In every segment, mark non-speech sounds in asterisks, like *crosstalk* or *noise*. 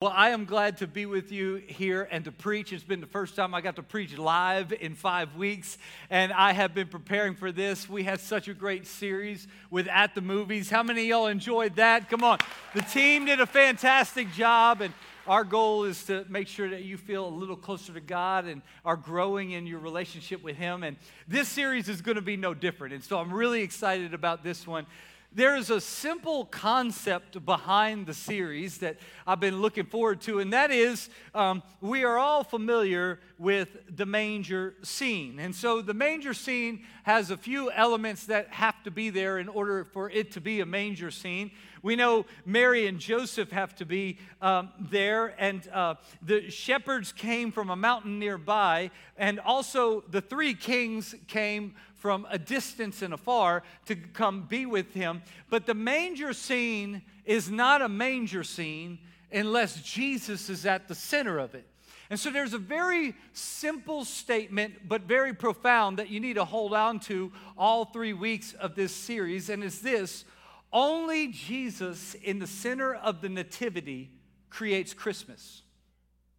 Well, I am glad to be with you here and to preach. It's been the first time I got to preach live in five weeks, and I have been preparing for this. We had such a great series with At the Movies. How many of y'all enjoyed that? Come on. The team did a fantastic job, and our goal is to make sure that you feel a little closer to God and are growing in your relationship with Him. And this series is going to be no different. And so I'm really excited about this one there is a simple concept behind the series that I've been looking forward to, and that is um, we are all familiar with the manger scene. And so the manger scene has a few elements that have to be there in order for it to be a manger scene. We know Mary and Joseph have to be um, there, and uh, the shepherds came from a mountain nearby, and also the three kings came from a distance and afar to come be with him. But the manger scene is not a manger scene unless Jesus is at the center of it. And so there's a very simple statement, but very profound, that you need to hold on to all three weeks of this series, and it's this only Jesus in the center of the Nativity creates Christmas.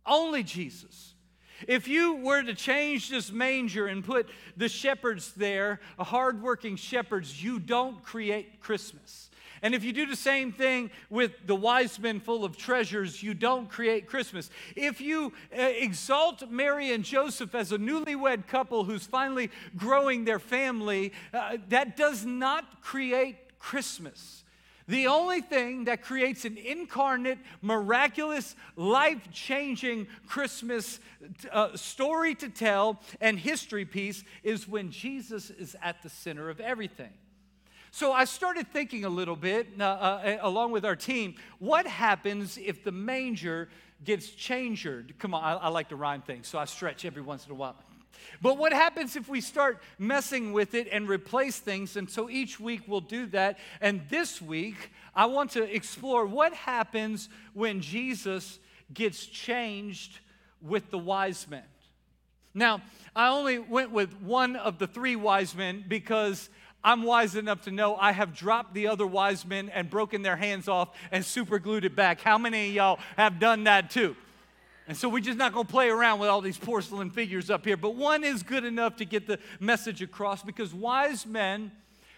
Only Jesus. If you were to change this manger and put the shepherds there, hardworking shepherds, you don't create Christmas. And if you do the same thing with the wise men full of treasures, you don't create Christmas. If you uh, exalt Mary and Joseph as a newlywed couple who's finally growing their family, uh, that does not create Christmas. The only thing that creates an incarnate, miraculous, life changing Christmas uh, story to tell and history piece is when Jesus is at the center of everything. So I started thinking a little bit, uh, uh, along with our team, what happens if the manger gets changed? Come on, I, I like to rhyme things, so I stretch every once in a while. But what happens if we start messing with it and replace things? And so each week we'll do that. And this week, I want to explore what happens when Jesus gets changed with the wise men. Now, I only went with one of the three wise men because I'm wise enough to know I have dropped the other wise men and broken their hands off and super glued it back. How many of y'all have done that too? And so we're just not going to play around with all these porcelain figures up here. But one is good enough to get the message across because wise men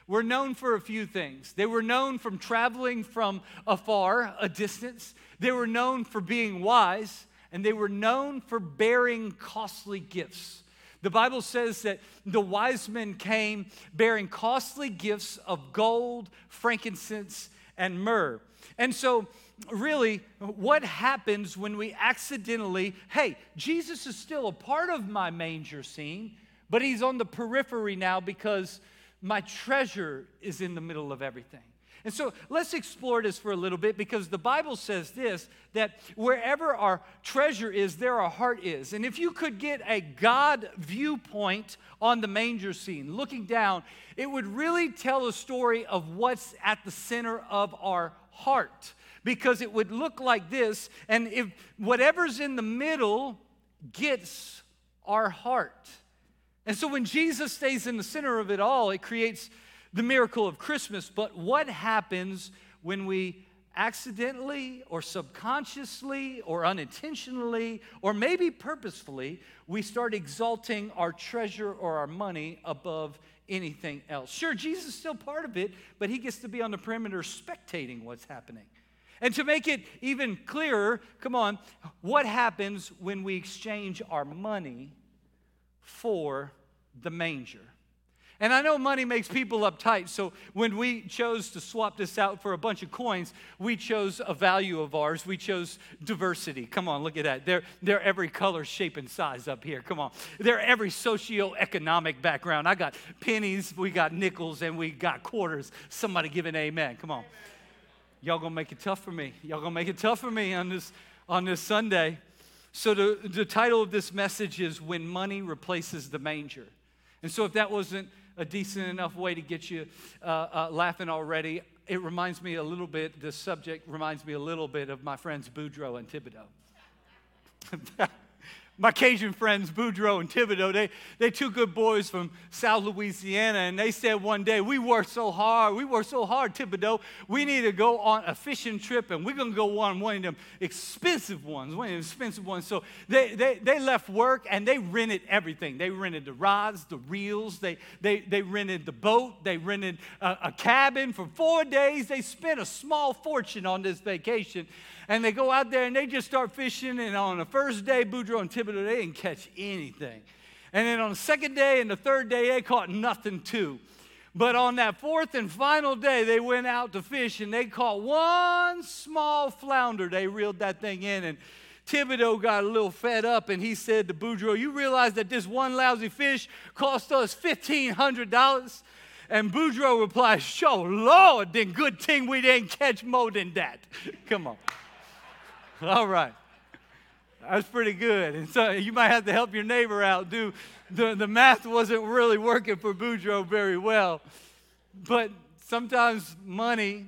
were known for a few things. They were known from traveling from afar, a distance. They were known for being wise, and they were known for bearing costly gifts. The Bible says that the wise men came bearing costly gifts of gold, frankincense, and myrrh. And so really what happens when we accidentally, hey, Jesus is still a part of my manger scene, but he's on the periphery now because my treasure is in the middle of everything. And so let's explore this for a little bit because the Bible says this that wherever our treasure is, there our heart is. And if you could get a God viewpoint on the manger scene, looking down, it would really tell a story of what's at the center of our heart because it would look like this. And if whatever's in the middle gets our heart. And so when Jesus stays in the center of it all, it creates the miracle of Christmas. But what happens when we accidentally or subconsciously or unintentionally or maybe purposefully, we start exalting our treasure or our money above anything else. Sure, Jesus is still part of it, but he gets to be on the perimeter spectating what's happening. And to make it even clearer, come on, what happens when we exchange our money for the manger? And I know money makes people uptight, so when we chose to swap this out for a bunch of coins, we chose a value of ours. We chose diversity. Come on, look at that. They're, they're every color, shape, and size up here. Come on. They're every socioeconomic background. I got pennies, we got nickels, and we got quarters. Somebody give an amen. Come on y'all gonna make it tough for me. Y'all gonna make it tough for me on this on this Sunday. So the, the title of this message is When Money Replaces the Manger. And so if that wasn't a decent enough way to get you uh, uh, laughing already, it reminds me a little bit, this subject reminds me a little bit of my friends Boudreaux and Thibodeau. *laughs* my Cajun friends, Boudreaux and Thibodeau, they, they two good boys from South Louisiana, and they said one day, We worked so hard, we worked so hard, Thibodeau, we need to go on a fishing trip, and we're going to go on one of them expensive ones, one of them expensive ones. So they, they, they left work and they rented everything. They rented the rods, the reels, they, they, they rented the boat, they rented a, a cabin for four days. They spent a small fortune on this vacation and they go out there and they just start fishing. And on the first day, Boudreaux and Thibodeau, they didn't catch anything. And then on the second day and the third day, they caught nothing too. But on that fourth and final day, they went out to fish and they caught one small flounder. They reeled that thing in and Thibodeau got a little fed up and he said to Boudreaux, You realize that this one lousy fish cost us $1,500? And Boudreaux replies, Sure, Lord, then good thing we didn't catch more than that. *laughs* Come on. *laughs* All right. That's pretty good. And so you might have to help your neighbor out. Do the, the math wasn't really working for Boudreaux very well. But sometimes money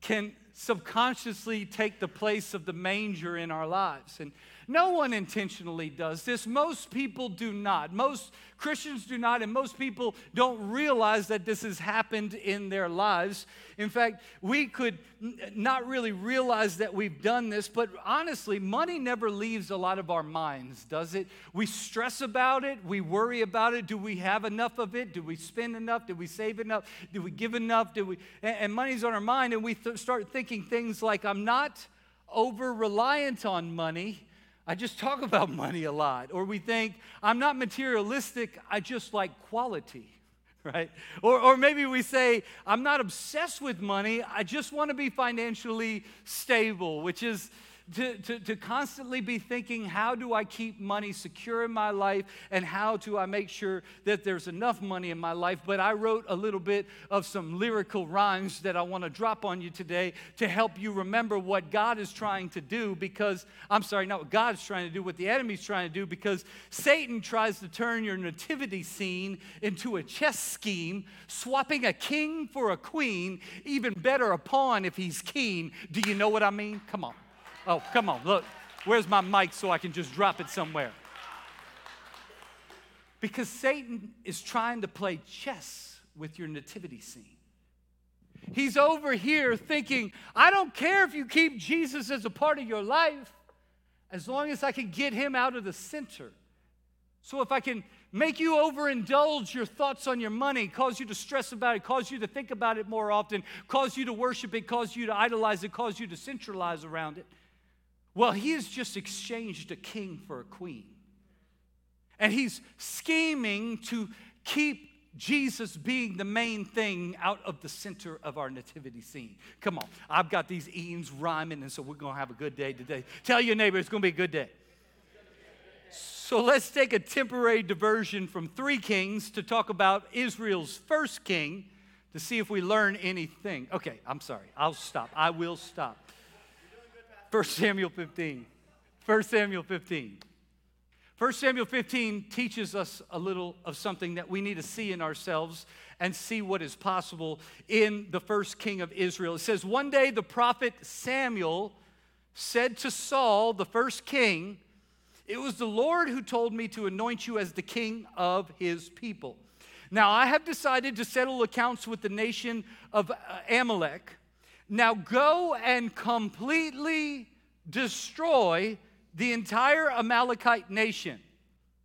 can subconsciously take the place of the manger in our lives. And no one intentionally does this. Most people do not. Most Christians do not, and most people don't realize that this has happened in their lives. In fact, we could not really realize that we've done this, but honestly, money never leaves a lot of our minds, does it? We stress about it, we worry about it. Do we have enough of it? Do we spend enough? Do we save enough? Do we give enough? Do we and money's on our mind and we th- start thinking things like I'm not over reliant on money I just talk *laughs* about money a lot. Or we think, I'm not materialistic, I just like quality, *laughs* right? Or, or maybe we say, I'm not obsessed with money, I just want to be financially stable, which is to, to, to constantly be thinking, how do I keep money secure in my life and how do I make sure that there's enough money in my life? But I wrote a little bit of some lyrical rhymes that I want to drop on you today to help you remember what God is trying to do because, I'm sorry, not what God is trying to do, what the enemy's trying to do because Satan tries to turn your nativity scene into a chess scheme, swapping a king for a queen, even better a pawn if he's keen. Do you know what I mean? Come on. Oh, come on, look. Where's my mic so I can just drop it somewhere? Because Satan is trying to play chess with your nativity scene. He's over here thinking, I don't care if you keep Jesus as a part of your life, as long as I can get him out of the center. So if I can make you overindulge your thoughts on your money, cause you to stress about it, cause you to think about it more often, cause you to worship it, cause you to idolize it, cause you to centralize around it, well, he has just exchanged a king for a queen. And he's scheming to keep Jesus being the main thing out of the center of our nativity scene. Come on, I've got these Eaton's rhyming, and so we're gonna have a good day today. Tell your neighbor it's gonna be a good day. So let's take a temporary diversion from three kings to talk about Israel's first king to see if we learn anything. Okay, I'm sorry. I'll stop. I will stop. 1 Samuel 15. 1 Samuel 15. 1 Samuel 15 teaches us a little of something that we need to see in ourselves and see what is possible in the first king of Israel. It says, One day the prophet Samuel said to Saul, the first king, It was the Lord who told me to anoint you as the king of his people. Now I have decided to settle accounts with the nation of uh, Amalek now go and completely destroy the entire Amalekite nation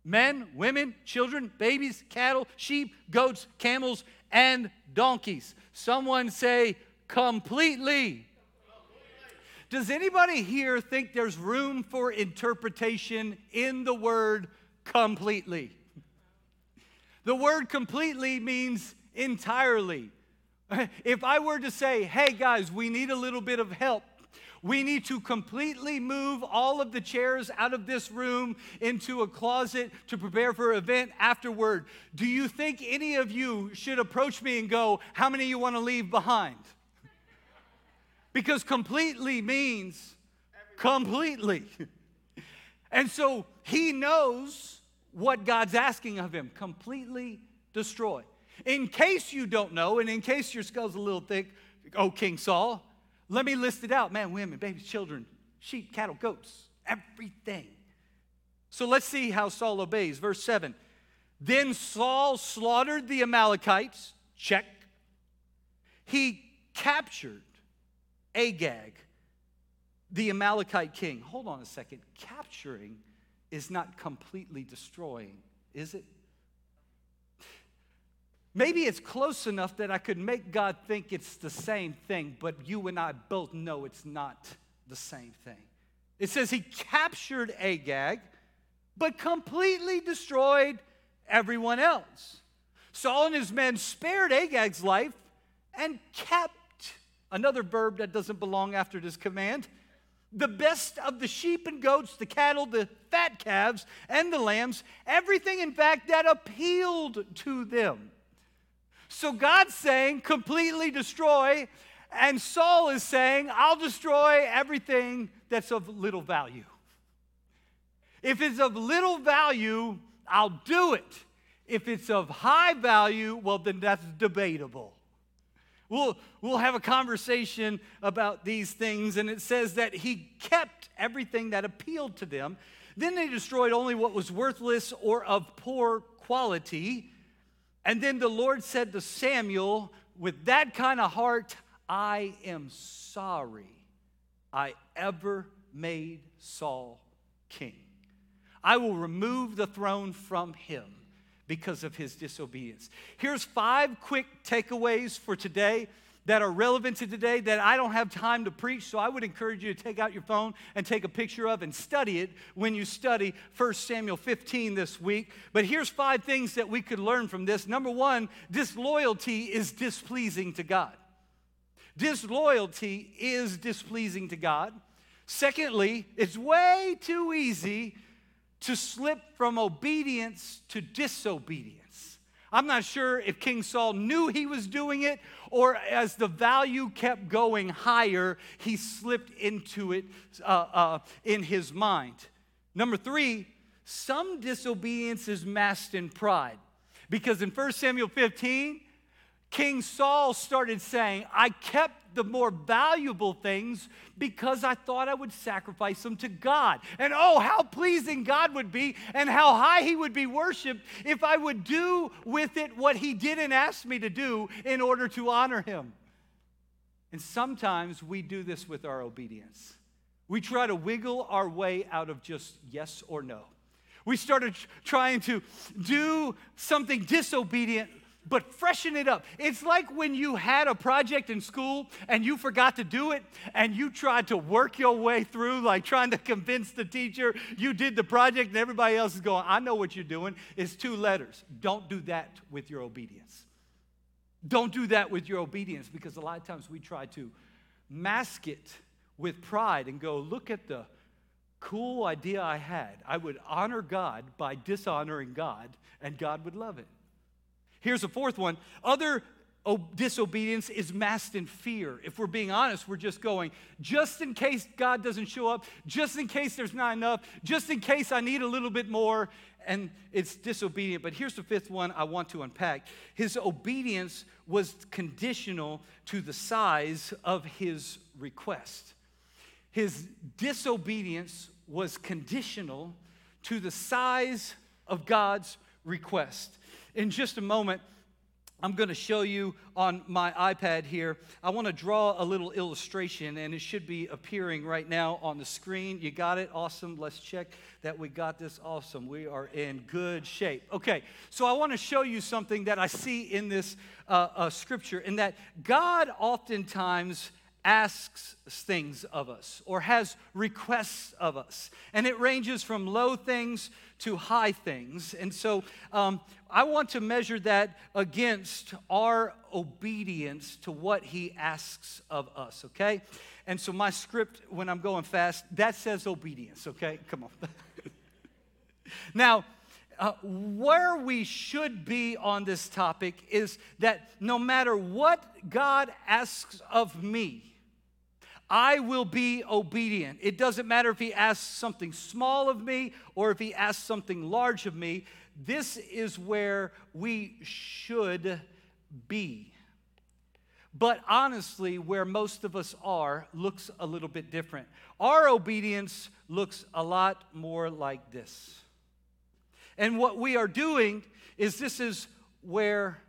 men, women, children, babies, cattle, sheep, goats, camels, and donkeys. Someone say, completely. Does anybody here think there's room for interpretation in the word completely? The word completely means entirely, *laughs* If I were to say, hey guys, we need a little bit of help, we need to completely move all of the chairs out of this room into a closet to prepare for an event afterward. Do you think any of you should approach me and go, How many you want to leave behind? Because completely means completely. *laughs* And so he knows what God's asking of him completely destroy. In case you don't know, and in case your skull's a little thick, oh, King Saul, let me list it out man, women, babies, children, sheep, cattle, goats, everything. So let's see how Saul obeys. Verse 7 Then Saul slaughtered the Amalekites. Check. He captured Agag, the Amalekite king. Hold on a second. Capturing is not completely destroying, is it? Maybe it's close enough that I could make God think it's the same thing, but you and I both know it's not the same thing. It says he captured Agag but completely destroyed everyone else. Saul and his men spared Agag's life and kept another verb that doesn't belong after this command the best of the sheep and goats, the cattle, the fat calves, and the lambs, everything, in fact, that appealed to them. So God's saying, completely destroy, and Saul is saying, I'll destroy everything that's of little value. If it's of little value, I'll do it. If it's of high value, well, then that's debatable. We'll, we'll have a conversation about these things, and it says that he kept everything that appealed to them. Then they destroyed only what was worthless or of poor quality. And then the Lord said to Samuel, with that kind of heart, I am sorry I ever made Saul king. I will remove the throne from him because of his disobedience. Here's five quick takeaways for today that are relevant to today that I don't have time to preach, so I would encourage you to take out your phone and take a picture of and study it when you study 1 Samuel 15 this week. But here's five things that we could learn from this. Number one, disloyalty is displeasing to God. Disloyalty is displeasing to God. Secondly, it's way too easy to slip from obedience to disobedience. I'm not sure if King Saul knew he was doing it or as the value kept going higher, he slipped into it uh, uh, in his mind. Number three, some disobedience is masked in pride. Because in 1 Samuel 15, King Saul started saying, I kept the more valuable things because I thought I would sacrifice them to God. And oh, how pleasing God would be and how high He would be worshiped if I would do with it what He didn't ask me to do in order to honor Him. And sometimes we do this with our obedience. We try to wiggle our way out of just yes or no. We started trying to do something disobedient but freshen it up. It's like when you had a project in school and you forgot to do it and you tried to work your way through, like trying to convince the teacher you did the project and everybody else is going, I know what you're doing. It's two letters. Don't do that with your obedience. Don't do that with your obedience because a lot of times we try to mask it with pride and go, look at the cool idea I had. I would honor God by dishonoring God, and God would love it. Here's a fourth one other disobedience is masked in fear. If we're being honest, we're just going, just in case God doesn't show up, just in case there's not enough, just in case I need a little bit more, and it's disobedient. But here's the fifth one I want to unpack his obedience was conditional to the size of his request. His disobedience was conditional to the size of God's request. In just a moment, I'm going to show you on my iPad here. I want to draw a little illustration, and it should be appearing right now on the screen. You got it? Awesome. Let's check that we got this. Awesome. We are in good shape. Okay, so I want to show you something that I see in this uh, uh, scripture, in that God oftentimes asks things of us or has requests of us. And it ranges from low things to high things. And so um, I want to measure that against our obedience to what he asks of us, okay? And so my script, when I'm going fast, that says obedience, okay? Come on. *laughs* now, uh, where we should be on this topic is that no matter what God asks of me, I will be obedient. It doesn't matter if he asks something small of me or if he asks something large of me. This is where we should be. But honestly, where most of us are looks a little bit different. Our obedience looks a lot more like this. And what we are doing is this is where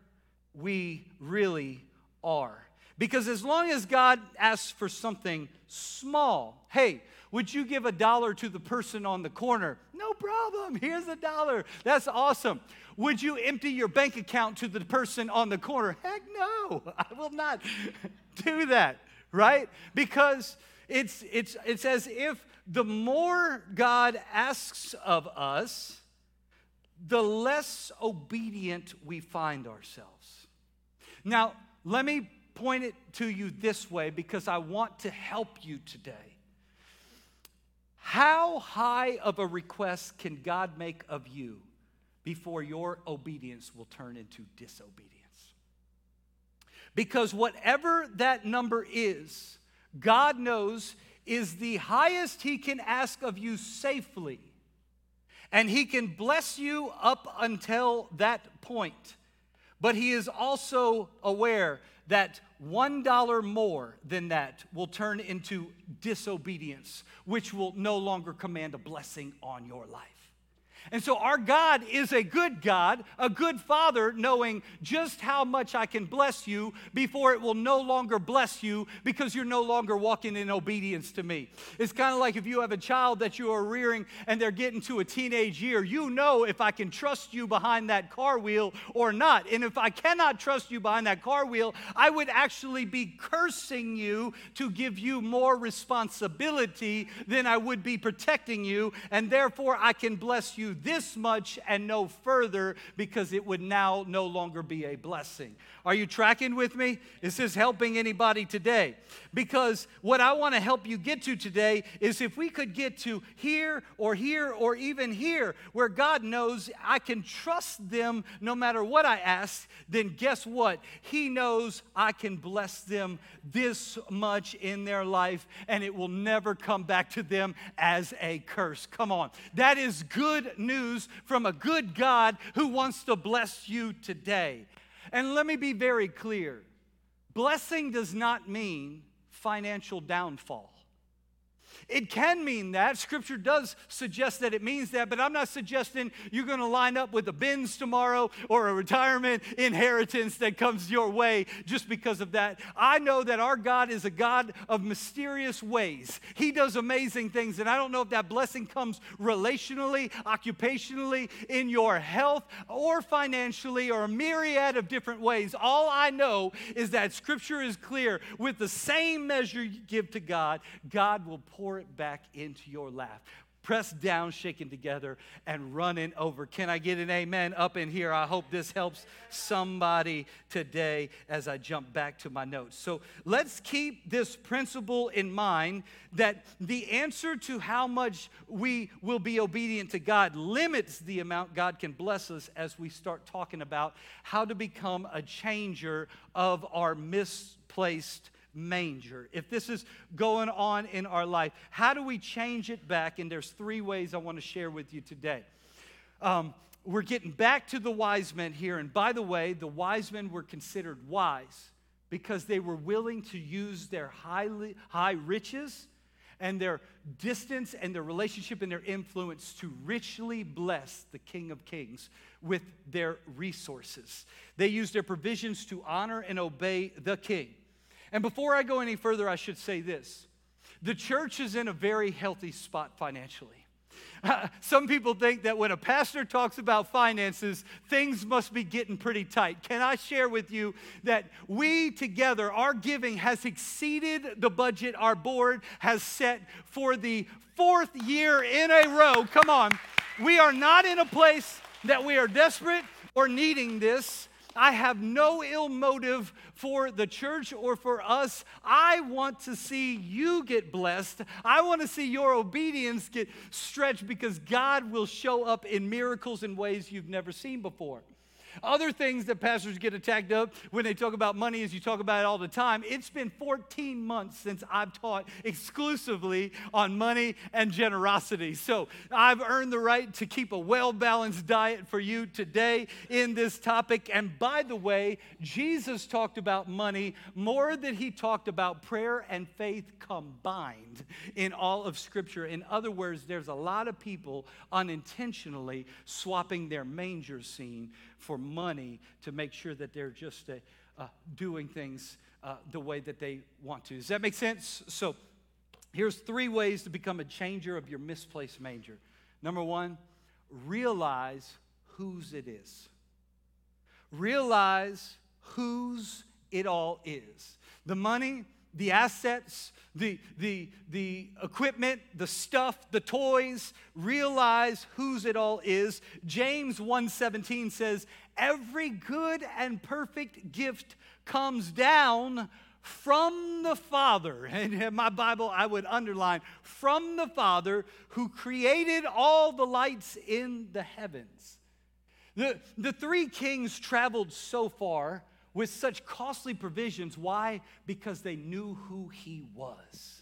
we really are. Because as long as God asks for something small, hey, would you give a dollar to the person on the corner? No problem. *laughs* Here's a dollar. That's awesome. Would you empty your bank account to the person on the corner? Heck no. *laughs* I will not *laughs* do that, right? Because it's it's it's as if the more God asks of us, the less obedient we find ourselves. Now, let me point it to you this way because I want to help you today. How high of a request can God make of you before your obedience will turn into disobedience? Because whatever that number is, God knows is the highest He can ask of you safely. And He can bless you up until that point. But He is also aware that $1 more than that will turn into disobedience, which will no longer command a blessing on your life. And so, our God is a good God, a good Father, knowing just how much I can bless you before it will no longer bless you because you're no longer walking in obedience to me. It's kind of like if you have a child that you are rearing and they're getting to a teenage year, you know if I can trust you behind that car wheel or not. And if I cannot trust you behind that car wheel, I would actually be cursing you to give you more responsibility than I would be protecting you. And therefore, I can bless you this much and no further because it would now no longer be a blessing. Are you tracking with me? Is this helping anybody today? Because what I want to help you get to today is if we could get to here or here or even here where God knows I can trust them no matter what I ask, then guess what? He knows I can bless them this much in their life and it will never come back to them as a curse. Come on. That is good news from a good God who wants to bless you today. And let me be very clear blessing does not mean financial downfall. It can mean that. Scripture does suggest that it means that, but I'm not suggesting you're going to line up with a Benz tomorrow or a retirement inheritance that comes your way just because of that. I know that our God is a God of mysterious ways. He does amazing things, and I don't know if that blessing comes relationally, occupationally, in your health, or financially, or a myriad of different ways. All I know is that Scripture is clear. With the same measure you give to God, God will pour pour it back into your lap. Pressed down, shaken together, and running over. Can I get an amen up in here? I hope this helps somebody today as I jump back to my notes. So let's keep this principle in mind that the answer to how much we will be obedient to God limits the amount God can bless us as we start talking about how to become a changer of our misplaced manger, if this is going on in our life, how do we change it back? And there's three ways I want to share with you today. Um, we're getting back to the wise men here. And by the way, the wise men were considered wise because they were willing to use their highly, high riches and their distance and their relationship and their influence to richly bless the King of Kings with their resources. They used their provisions to honor and obey the King. And before I go any further, I should say this the church is in a very healthy spot financially. *laughs* some people think that when a pastor talks about finances, things must be getting pretty tight. Can I share with you that we together, our giving has exceeded the budget our board has set for the fourth year in a row? Come on. We are not in a place that we are desperate or needing this. I have no ill motive for the church or for us. I want to see you get blessed. I want to see your obedience get stretched because God will show up in miracles in ways you've never seen before. Other things that pastors get attacked up when they talk about money is you talk about it all the time. It's been 14 months since I've taught exclusively on money and generosity. So I've earned the right to keep a well balanced diet for you today in this topic. And by the way, Jesus talked about money more than he talked about prayer and faith combined in all of Scripture. In other words, there's a lot of people unintentionally swapping their manger scene for money to make sure that they're just uh, uh, doing things uh, the way that they want to. Does that make sense? So, here's three ways to become a changer of your misplaced manger. Number one, realize whose it is. Realize whose it all is. The money, the assets, the, the, the equipment, the stuff, the toys, realize whose it all is. James 1:17 says, "Every good and perfect gift comes down from the Father." *laughs* And in my Bible I would underline, "From the Father who created all the lights in the heavens." The, the three kings traveled so far with such costly provisions. Why? Because they knew who he was.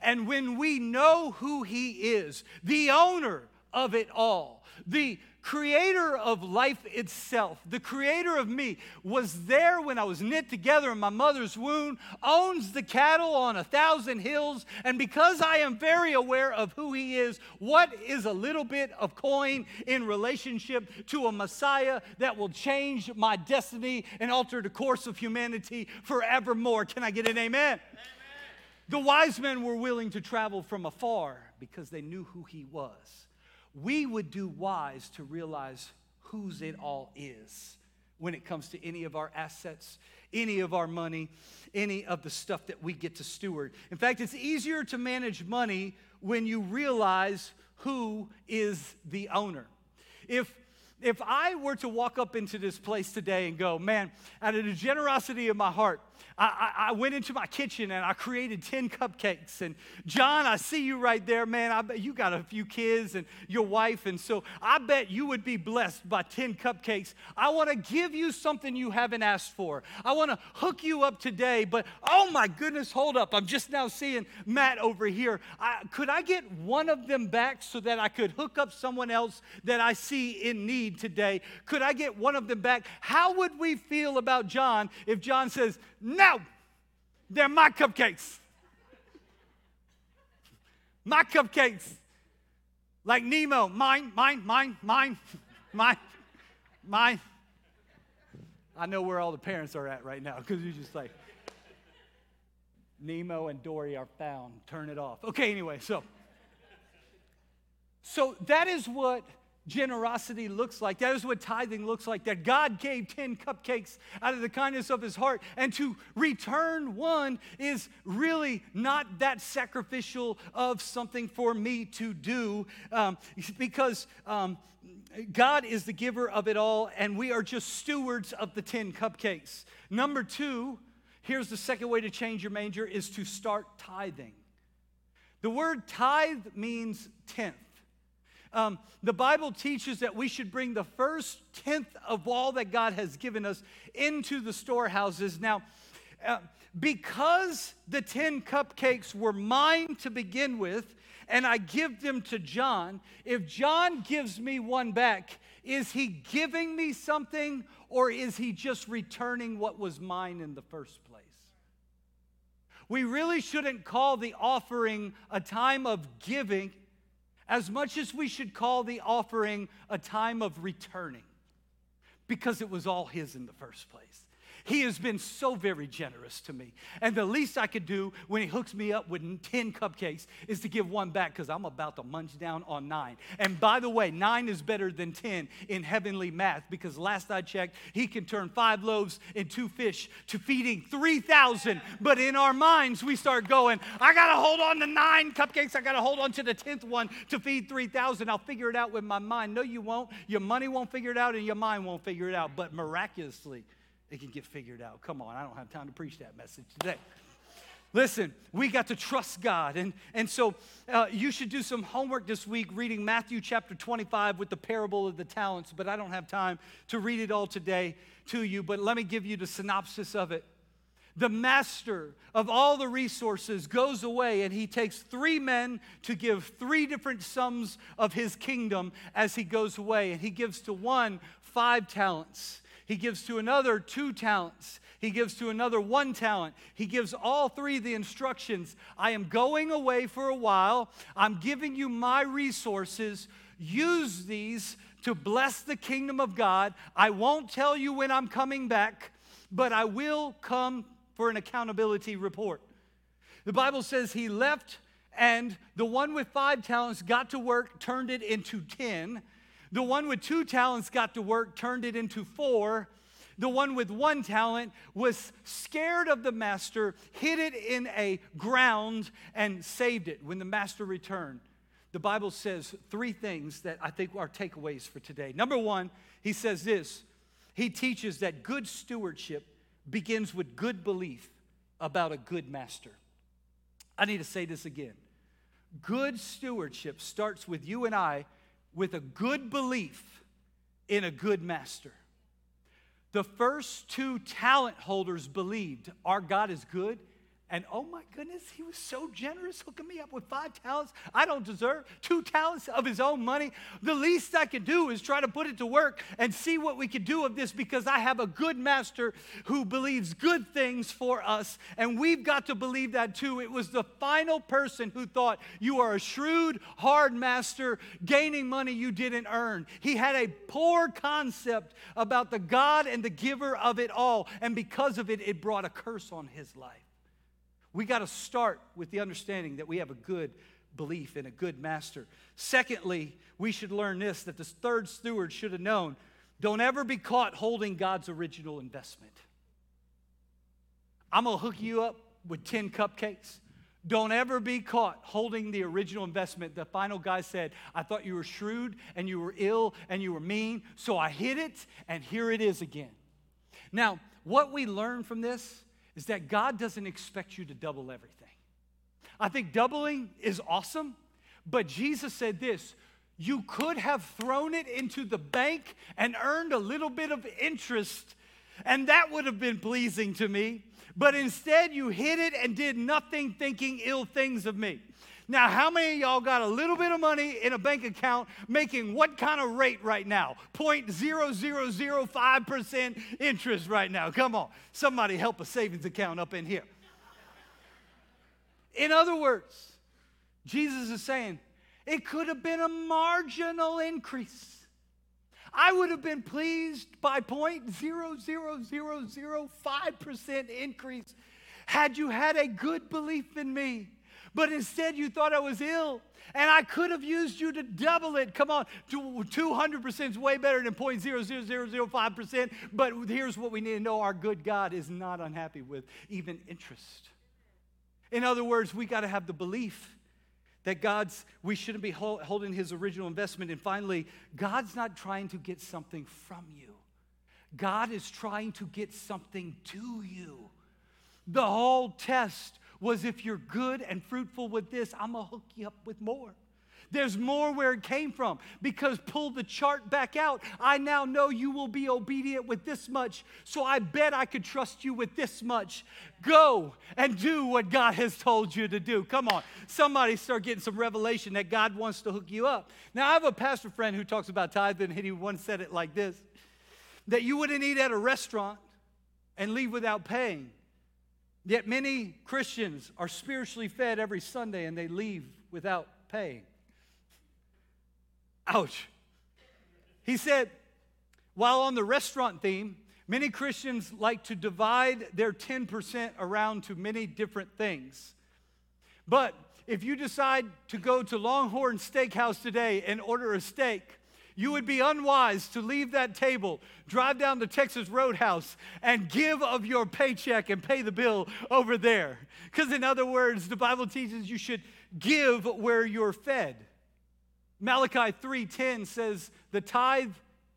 And when we know who he is, the owner of it all, the creator of life itself, the creator of me, was there when I was knit together in my mother's womb, owns the cattle on a thousand hills, and because I am very aware of who he is, what is a little bit of coin in relationship to a Messiah that will change my destiny and alter the course of humanity forevermore? Can I get an amen? amen. The wise men were willing to travel from afar because they knew who he was we would do wise to realize whose it all is when it comes to any of our assets, any of our money, any of the stuff that we get to steward. In fact, it's easier to manage money when you realize who is the owner. If if I were to walk up into this place today and go, man, out of the generosity of my heart, I, I, I, went into my kitchen and I created 10 cupcakes. And John, I see you right there, man. I bet you got a few kids and your wife. And so I bet you would be blessed by 10 cupcakes. I want to give you something you haven't asked for. I want to hook you up today. But oh my goodness, hold up. I'm just now seeing Matt over here. I, could I get one of them back so that I could hook up someone else that I see in need today? Could I get one of them back? How would we feel about John if John says, no, they're my cupcakes. My cupcakes. Like Nemo, mine, mine, mine, mine, mine, mine. I know where all the parents are at right now because you're just like, Nemo and Dory are found. Turn it off. Okay, anyway, so so that is what generosity looks like. That is what tithing looks like. That God gave 10 cupcakes out of the kindness of his heart. And to return one is really not that sacrificial of something for me to do um, because um, God is the giver of it all, and we are just stewards of the 10 cupcakes. Number two, here's the second way to change your manger is to start tithing. The word tithe means tenth. Um, the Bible teaches that we should bring the first tenth of all that God has given us into the storehouses. Now, uh, because the 10 cupcakes were mine to begin with, and I give them to John, if John gives me one back, is he giving me something or is he just returning what was mine in the first place? We really shouldn't call the offering a time of giving as much as we should call the offering a time of returning because it was all His in the first place. He has been so very generous to me. And the least I could do when he hooks me up with 10 cupcakes is to give one back because I'm about to munch down on nine. And by the way, nine is better than 10 in heavenly math because last I checked, he can turn five loaves and two fish to feeding 3,000. But in our minds, we start going, I got to hold on to nine cupcakes. I got to hold on to the 10th one to feed 3,000. I'll figure it out with my mind. No, you won't. Your money won't figure it out and your mind won't figure it out. But miraculously, it can get figured out. Come on, I don't have time to preach that message today. Listen, we got to trust God. And, and so uh, you should do some homework this week reading Matthew chapter 25 with the parable of the talents, but I don't have time to read it all today to you. But let me give you the synopsis of it. The master of all the resources goes away and he takes three men to give three different sums of his kingdom as he goes away. And he gives to one five talents. He gives to another two talents. He gives to another one talent. He gives all three the instructions I am going away for a while. I'm giving you my resources. Use these to bless the kingdom of God. I won't tell you when I'm coming back, but I will come for an accountability report. The Bible says he left, and the one with five talents got to work, turned it into 10. The one with two talents got to work, turned it into four. The one with one talent was scared of the master, hid it in a ground, and saved it when the master returned. The Bible says three things that I think are takeaways for today. Number one, he says this he teaches that good stewardship begins with good belief about a good master. I need to say this again. Good stewardship starts with you and I with a good belief in a good master. The first two talent holders believed our God is good and oh my goodness, he was so generous hooking me up with five talents I don't deserve, two talents of his own money. The least I could do is try to put it to work and see what we could do of this because I have a good master who believes good things for us. And we've got to believe that too. It was the final person who thought you are a shrewd, hard master gaining money you didn't earn. He had a poor concept about the God and the giver of it all. And because of it, it brought a curse on his life. We got to start with the understanding that we have a good belief in a good master. Secondly, we should learn this that the third steward should have known don't ever be caught holding God's original investment. I'm going to hook you up with 10 cupcakes. Don't ever be caught holding the original investment. The final guy said, I thought you were shrewd and you were ill and you were mean, so I hid it, and here it is again. Now, what we learn from this is that God doesn't expect you to double everything. I think doubling is awesome, but Jesus said this you could have thrown it into the bank and earned a little bit of interest, and that would have been pleasing to me. But instead, you hid it and did nothing thinking ill things of me. Now, how many of y'all got a little bit of money in a bank account making what kind of rate right now? 0.0005% interest right now. Come on. Somebody help a savings account up in here. In other words, Jesus is saying it could have been a marginal increase. I would have been pleased by 0.00005% increase had you had a good belief in me but instead you thought I was ill. And I could have used you to double it. Come on, 200% is way better than 0.00005%. But here's what we need to know our good God is not unhappy with even interest. In other words, we got to have the belief that God's, we shouldn't be holding his original investment. And finally, God's not trying to get something from you, God is trying to get something to you. The whole test was if you're good and fruitful with this, I'm going to hook you up with more. There's more where it came from because pull the chart back out. I now know you will be obedient with this much, so I bet I could trust you with this much. Go and do what God has told you to do. Come on, somebody start getting some revelation that God wants to hook you up. Now, I have a pastor friend who talks about tithing, and he once said it like this that you wouldn't eat at a restaurant and leave without paying. Yet many Christians are spiritually fed every Sunday and they leave without paying. Ouch. He said, while on the restaurant theme, many Christians like to divide their 10% around to many different things. But if you decide to go to Longhorn Steakhouse today and order a steak, you would be unwise to leave that table, drive down to Texas Roadhouse, and give of your paycheck and pay the bill over there. Because, in other words, the Bible teaches you should give where you're fed. Malachi 3:10 says, "The tithe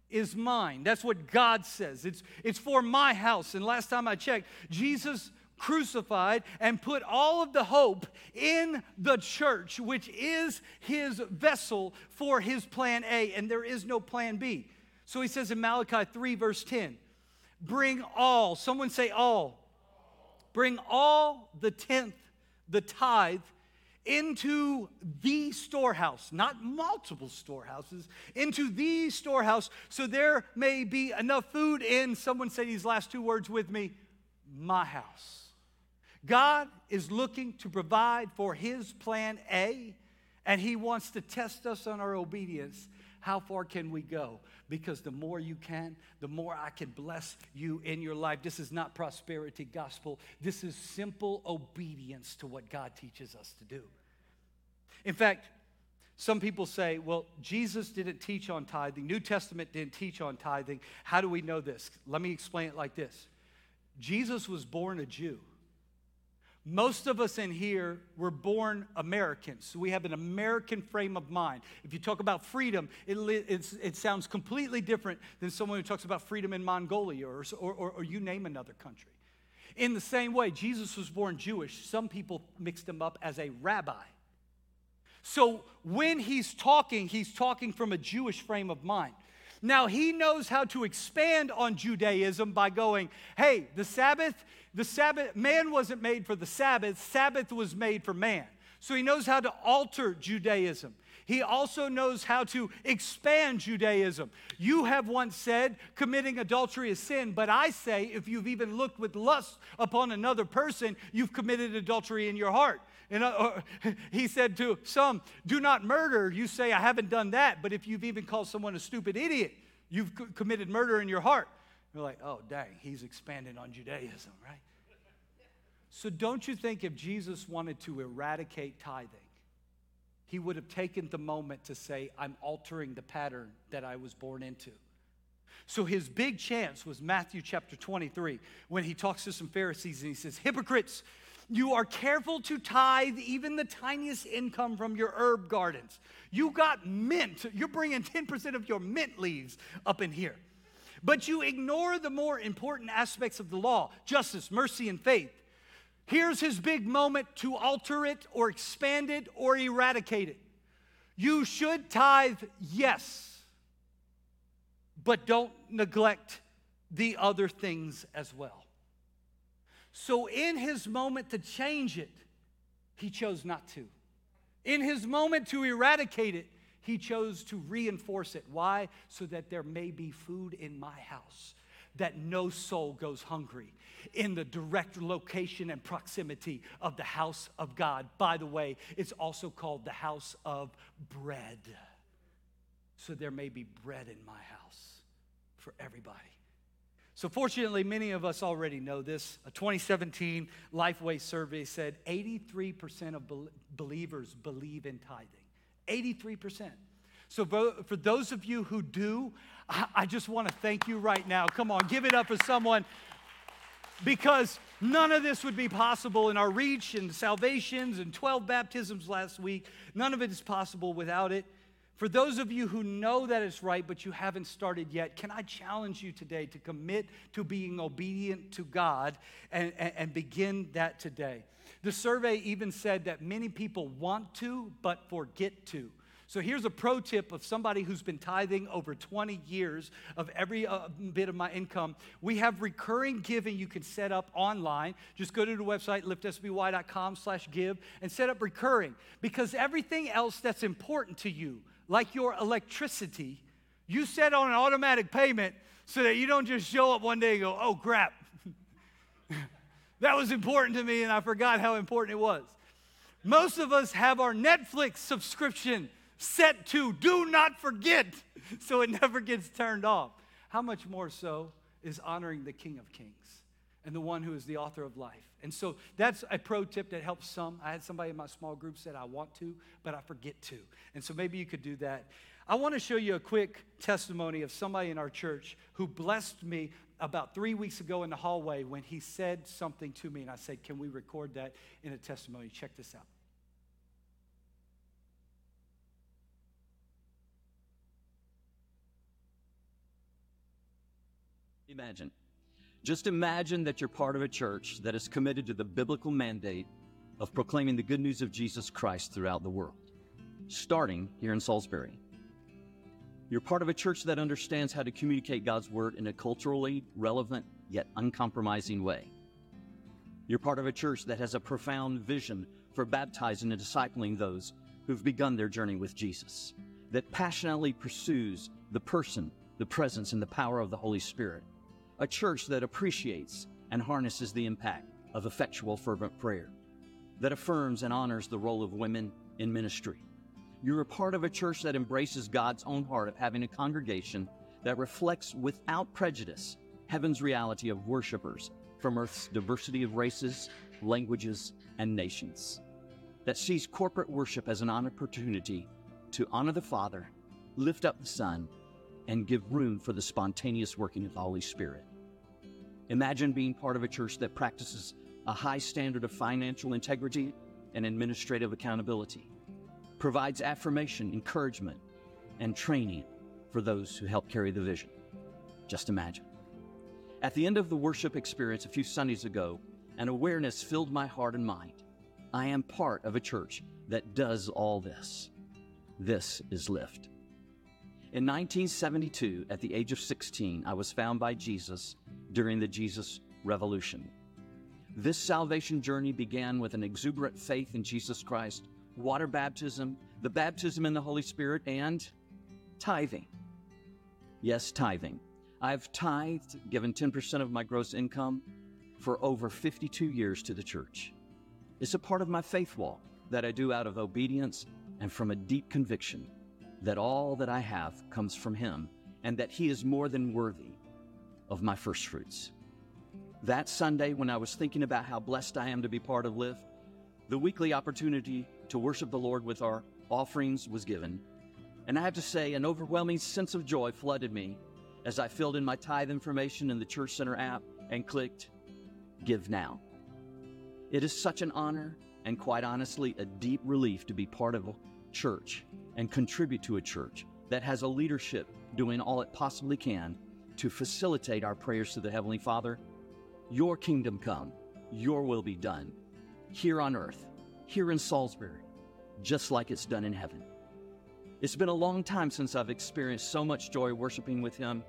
is mine." That's what God says. It's, it's for my house. And last time I checked, Jesus crucified and put all of the hope in the church, which is his vessel for his plan A, and there is no plan B. So he says in Malachi 3, verse 10, bring all, someone say all, bring all the tenth, the tithe, into the storehouse, not multiple storehouses, into the storehouse, so there may be enough food in, someone say these last two words with me, my house. God is looking to provide for his plan A, and he wants to test us on our obedience. How far can we go? Because the more you can, the more I can bless you in your life. This is not prosperity gospel. This is simple obedience to what God teaches us to do. In fact, some people say, well, Jesus didn't teach on tithing. New Testament didn't teach on tithing. How do we know this? Let me explain it like this Jesus was born a Jew. Most of us in here were born Americans. So we have an American frame of mind. If you talk about freedom, it, it sounds completely different than someone who talks about freedom in Mongolia or, or, or, or you name another country. In the same way, Jesus was born Jewish. Some people mixed him up as a rabbi. So when he's talking, he's talking from a Jewish frame of mind. Now, he knows how to expand on Judaism by going, hey, the Sabbath, the Sabbath, man wasn't made for the Sabbath, Sabbath was made for man. So he knows how to alter Judaism. He also knows how to expand Judaism. You have once said committing adultery is sin, but I say if you've even looked with lust upon another person, you've committed adultery in your heart. And uh, *laughs* he said to some, Do not murder. You say, I haven't done that. But if you've even called someone a stupid idiot, you've c- committed murder in your heart. You're like, Oh, dang, he's expanding on Judaism, right? So don't you think if Jesus wanted to eradicate tithing, he would have taken the moment to say, I'm altering the pattern that I was born into? So his big chance was Matthew chapter 23 when he talks to some Pharisees and he says, Hypocrites, you are careful to tithe even the tiniest income from your herb gardens. You got mint. You're bringing 10% of your mint leaves up in here. But you ignore the more important aspects of the law justice, mercy, and faith. Here's his big moment to alter it or expand it or eradicate it. You should tithe, yes, but don't neglect the other things as well. So, in his moment to change it, he chose not to. In his moment to eradicate it, he chose to reinforce it. Why? So that there may be food in my house, that no soul goes hungry in the direct location and proximity of the house of God. By the way, it's also called the house of bread. So there may be bread in my house for everybody. So, fortunately, many of us already know this. A 2017 Lifeway survey said 83% of believers believe in tithing. 83%. So, for those of you who do, I just want to thank you right now. Come on, give it up for someone because none of this would be possible in our reach and salvations and 12 baptisms last week. None of it is possible without it. For those of you who know that it's right, but you haven't started yet, can I challenge you today to commit to being obedient to God and, and, and, begin that today? The survey even said that many people want to, but forget to. So here's a pro tip of somebody who's been tithing over 20 years of every uh, bit of my income. We have recurring giving you can set up online. Just go to the website, liftsby.com slash give, and set up recurring. Because everything else that's important to you, like your electricity, you set on an automatic payment so that you don't just show up one day and go, oh crap, *laughs* that was important to me and I forgot how important it was. Most of us have our Netflix subscription set to do not forget so it never gets turned off. How much more so is honoring the King of Kings and the one who is the author of life? And so that's a pro tip that helps some. I had somebody in my small group said, I want to, but I forget to. And so maybe you could do that. I want to show you a quick testimony of somebody in our church who blessed me about three weeks ago in the hallway when he said something to me. And I said, Can we record that in a testimony? Check this out. Imagine Just imagine that you're part of a church that is committed to the biblical mandate of proclaiming the good news of Jesus Christ throughout the world, starting here in Salisbury. You're part of a church that understands how to communicate God's word in a culturally relevant yet uncompromising way. You're part of a church that has a profound vision for baptizing and discipling those who've begun their journey with Jesus, that passionately pursues the person, the presence, and the power of the Holy Spirit. A church that appreciates and harnesses the impact of effectual, fervent prayer, that affirms and honors the role of women in ministry. You're a part of a church that embraces God's own heart of having a congregation that reflects without prejudice heaven's reality of worshipers from earth's diversity of races, languages, and nations that sees corporate worship as an opportunity to honor the Father, lift up the Son, and give room for the spontaneous working of the Holy Spirit. Imagine being part of a church that practices a high standard of financial integrity and administrative accountability, provides affirmation, encouragement, and training for those who help carry the vision. Just imagine. At the end of the worship experience a few Sundays ago, an awareness filled my heart and mind. I am part of a church that does all this. This is Lift. In 1972, at the age of 16, I was found by Jesus during the Jesus Revolution. This salvation journey began with an exuberant faith in Jesus Christ, water baptism, the baptism in the Holy Spirit, and tithing. Yes, tithing. I've tithed, given 10% of my gross income for over 52 years to the church. It's a part of my faith walk that I do out of obedience and from a deep conviction that all that I have comes from Him and that He is more than worthy of my first fruits. That Sunday, when I was thinking about how blessed I am to be part of Lift, the weekly opportunity to worship the Lord with our offerings was given. And I have to say, an overwhelming sense of joy flooded me as I filled in my tithe information in the Church Center app and clicked Give Now. It is such an honor and, quite honestly, a deep relief to be part of church and contribute to a church that has a leadership doing all it possibly can to facilitate our prayers to the Heavenly Father. Your kingdom come, your will be done, here on earth, here in Salisbury, just like it's done in heaven. It's been a long time since I've experienced so much joy worshiping with Him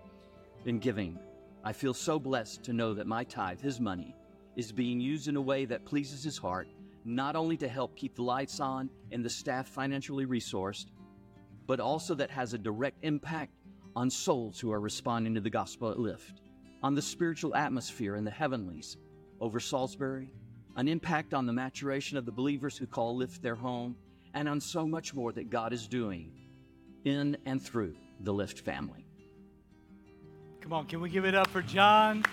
and giving. I feel so blessed to know that my tithe, His money, is being used in a way that pleases his heart, not only to help keep the lights on and the staff financially resourced, but also that has a direct impact on souls who are responding to the gospel at Lift, on the spiritual atmosphere in the heavenlies over Salisbury, an impact on the maturation of the believers who call Lift their home, and on so much more that God is doing in and through the Lift family. Come on, can we give it up for John?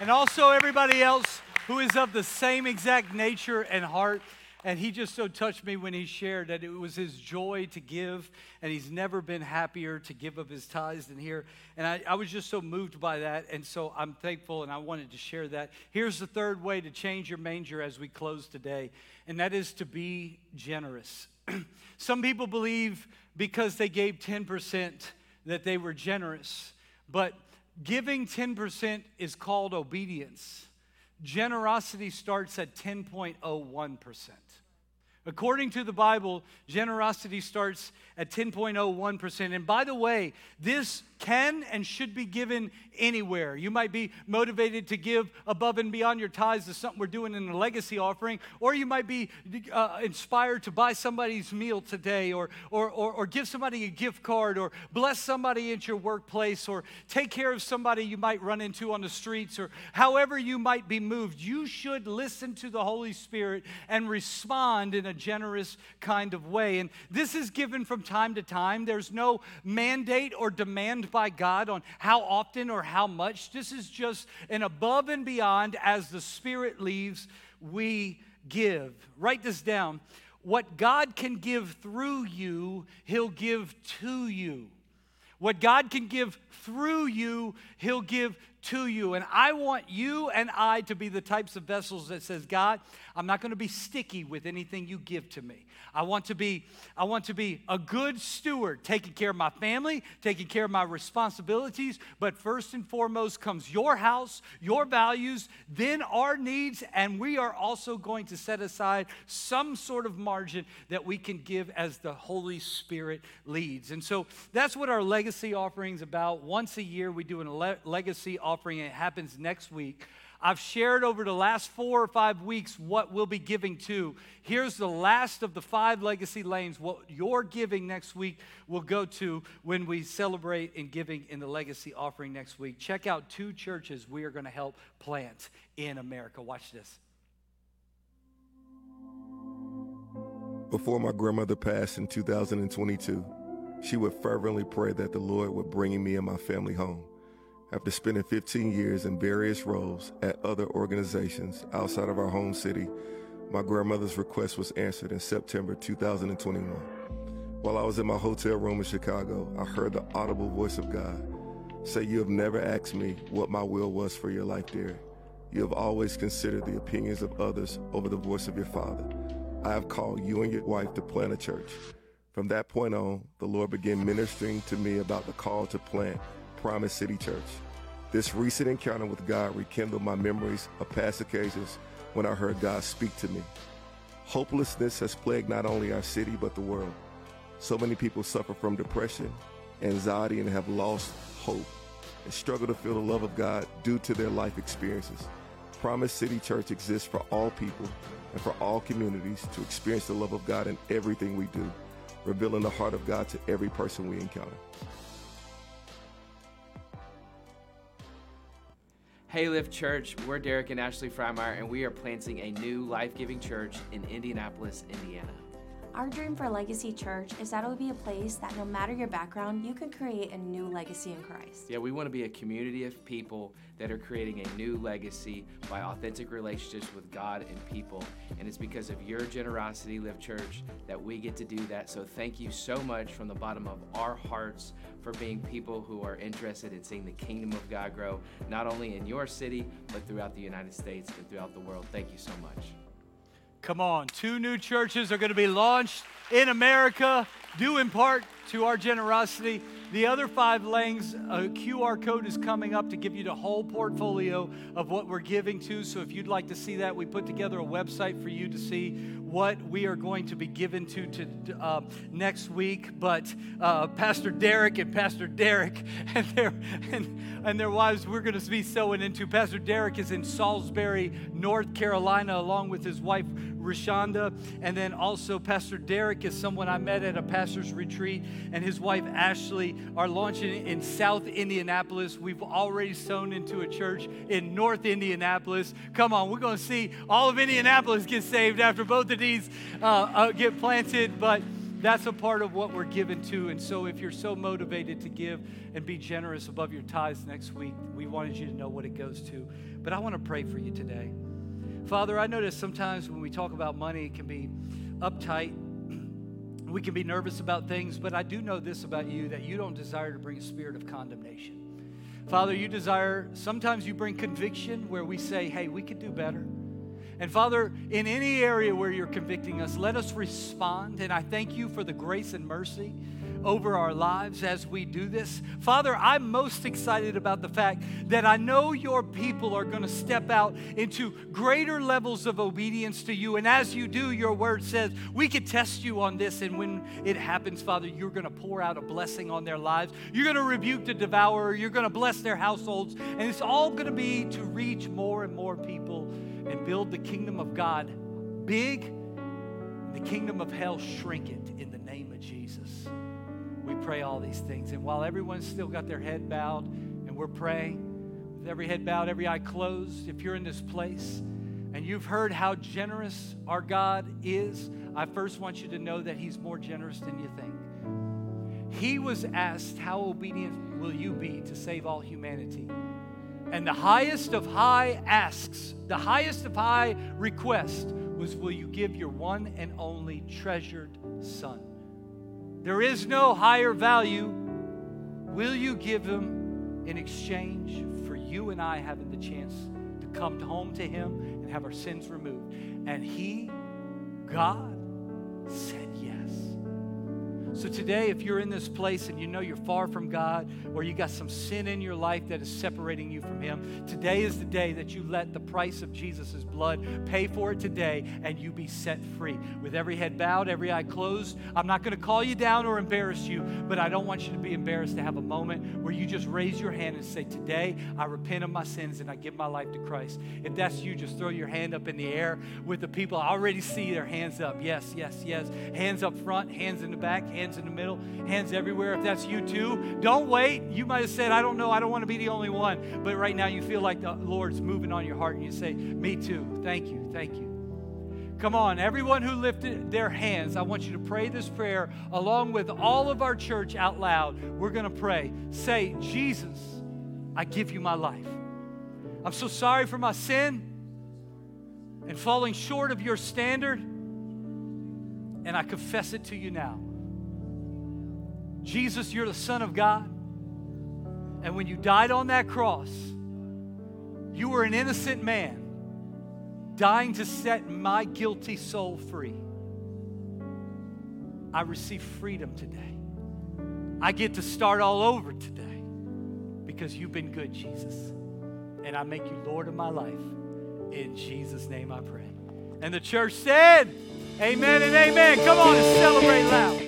And also everybody else who is of the same exact nature and heart. And he just so touched me when he shared that it was his joy to give, and he's never been happier to give of his tithes than here. And I, I, was just so moved by that, and so I'm thankful, and I wanted to share that. Here's the third way to change your manger as we close today, and that is to be generous. *clears throat* Some people believe because they gave 10% that they were generous, but giving 10% is called obedience. Generosity starts at 10.01%. According to the Bible, generosity starts at 10.01%. And by the way, this can and should be given anywhere. You might be motivated to give above and beyond your tithes to something we're doing in a legacy offering, or you might be uh, inspired to buy somebody's meal today, or, or, or, or give somebody a gift card, or bless somebody at your workplace, or take care of somebody you might run into on the streets, or however you might be moved. You should listen to the Holy Spirit and respond in a generous kind of way. And this is given from time to time. There's no mandate or demand by God on how often or how much. This is just an above and beyond as the Spirit leaves, we give. Write this down. What God can give through you, He'll give to you. What God can give through you, He'll give to you. And I want you and I to be the types of vessels that says, God, I'm not going to be sticky with anything you give to me. I want to be I want to be a good steward, taking care of my family, taking care of my responsibilities, but first and foremost comes your house, your values, then our needs, and we are also going to set aside some sort of margin that we can give as the Holy Spirit leads. And so that's what our legacy offering is about. Once a year we do a le- legacy offering and it happens next week. I've shared over the last four or five weeks what we'll be giving to. Here's the last of the five legacy lanes. What your giving next week will go to when we celebrate in giving in the legacy offering next week. Check out two churches we are going to help plant in America. Watch this. Before my grandmother passed in 2022, she would fervently pray that the Lord would bring me and my family home. After spending 15 years in various roles at other organizations outside of our home city, my grandmother's request was answered in September 2021. While I was in my hotel room in Chicago, I heard the audible voice of God say, You have never asked me what my will was for your life, dear. You have always considered the opinions of others over the voice of your father. I have called you and your wife to plant a church. From that point on, the Lord began ministering to me about the call to plant Promise City Church. This recent encounter with God rekindled my memories of past occasions when I heard God speak to me. Hopelessness has plagued not only our city, but the world. So many people suffer from depression, anxiety, and have lost hope and struggle to feel the love of God due to their life experiences. Promise City Church exists for all people and for all communities to experience the love of God in everything we do, revealing the heart of God to every person we encounter. Hey Lift Church, we're Derek and Ashley Freimeyer, and we are planting a new life giving church in Indianapolis, Indiana. Our dream for Legacy Church is that it will be a place that no matter your background, you can create a new legacy in Christ. Yeah, we want to be a community of people that are creating a new legacy by authentic relationships with God and people. And it's because of your generosity, Lift Church, that we get to do that. So thank you so much from the bottom of our hearts for being people who are interested in seeing the kingdom of God grow, not only in your city, but throughout the United States and throughout the world. Thank you so much. Come on, two new churches are going to be launched in America, due in part to our generosity. The other five lanes, a QR code is coming up to give you the whole portfolio of what we're giving to. So if you'd like to see that, we put together a website for you to see what we are going to be given to, to uh, next week. But uh, Pastor Derek and Pastor Derek *laughs* and their, and, and their wives, we're going to be sowing into. Pastor Derek is in Salisbury, North Carolina, along with his wife, Rashonda. And then also, Pastor Derek is someone I met at a pastor's retreat, and his wife, Ashley, are launching in South Indianapolis. We've already sown into a church in North Indianapolis. Come on, we're going to see all of Indianapolis get saved after both of these uh, uh, get planted. But that's a part of what we're given to. And so, if you're so motivated to give and be generous above your tithes next week, we wanted you to know what it goes to. But I want to pray for you today. Father, I notice sometimes when we talk about money, it can be uptight. We can be nervous about things, but I do know this about you that you don't desire to bring a spirit of condemnation. Father, you desire, sometimes you bring conviction where we say, hey, we could do better. And Father, in any area where you're convicting us, let us respond. And I thank you for the grace and mercy over our lives as we do this. Father, I'm most excited about the fact that I know your people are going to step out into greater levels of obedience to you. And as you do, your word says we could test you on this. And when it happens, Father, you're going to pour out a blessing on their lives. You're going to rebuke the devourer. You're going to bless their households. And it's all going to be to reach more and more people and build the kingdom of God big, the kingdom of hell shrink it in the. We pray all these things. And while everyone's still got their head bowed and we're praying, with every head bowed, every eye closed, if you're in this place and you've heard how generous our God is, I first want you to know that He's more generous than you think. He was asked, How obedient will you be to save all humanity? And the highest of high asks, the highest of high request was, Will you give your one and only treasured son? There is no higher value. Will you give him in exchange for you? and I having the chance to come home to Him and have our sins removed. And He, God, said yes. So today, if you're in this place and you know you're far from God or you got some sin in your life that is separating you from Him, today is the day that you let the price of Jesus' blood pay for it today and you be set free. With every head bowed, every eye closed, I'm not going to call you down or embarrass you, but I don't want you to be embarrassed to have a moment where you just raise your hand and say, Today, I repent of my sins and I give my life to Christ. If that's you, just throw your hand up in the air with the people. I already see their hands up. Yes, yes, yes. Hands up front, hands in the back, hands hands in the middle, hands everywhere. If that's you too, don't wait. You might have said, I don't know, I don't want to be the only one. But right now you feel like the Lord's moving on your heart and you say, Me too. Thank you, thank you. Come on, everyone who lifted their hands, I want you to pray this prayer along with all of our church out loud. We're going to pray. Say, Jesus, I give you my life. I'm so sorry for my sin and falling short of your standard, and I confess it to you now. Jesus, you're the Son of God. And when you died on that cross, you were an innocent man dying to set my guilty soul free. I receive freedom today. I get to start all over today because you've been good, Jesus. And I make you Lord of my life. In Jesus' name I pray. And the church said, Amen and amen. Come on and celebrate loud.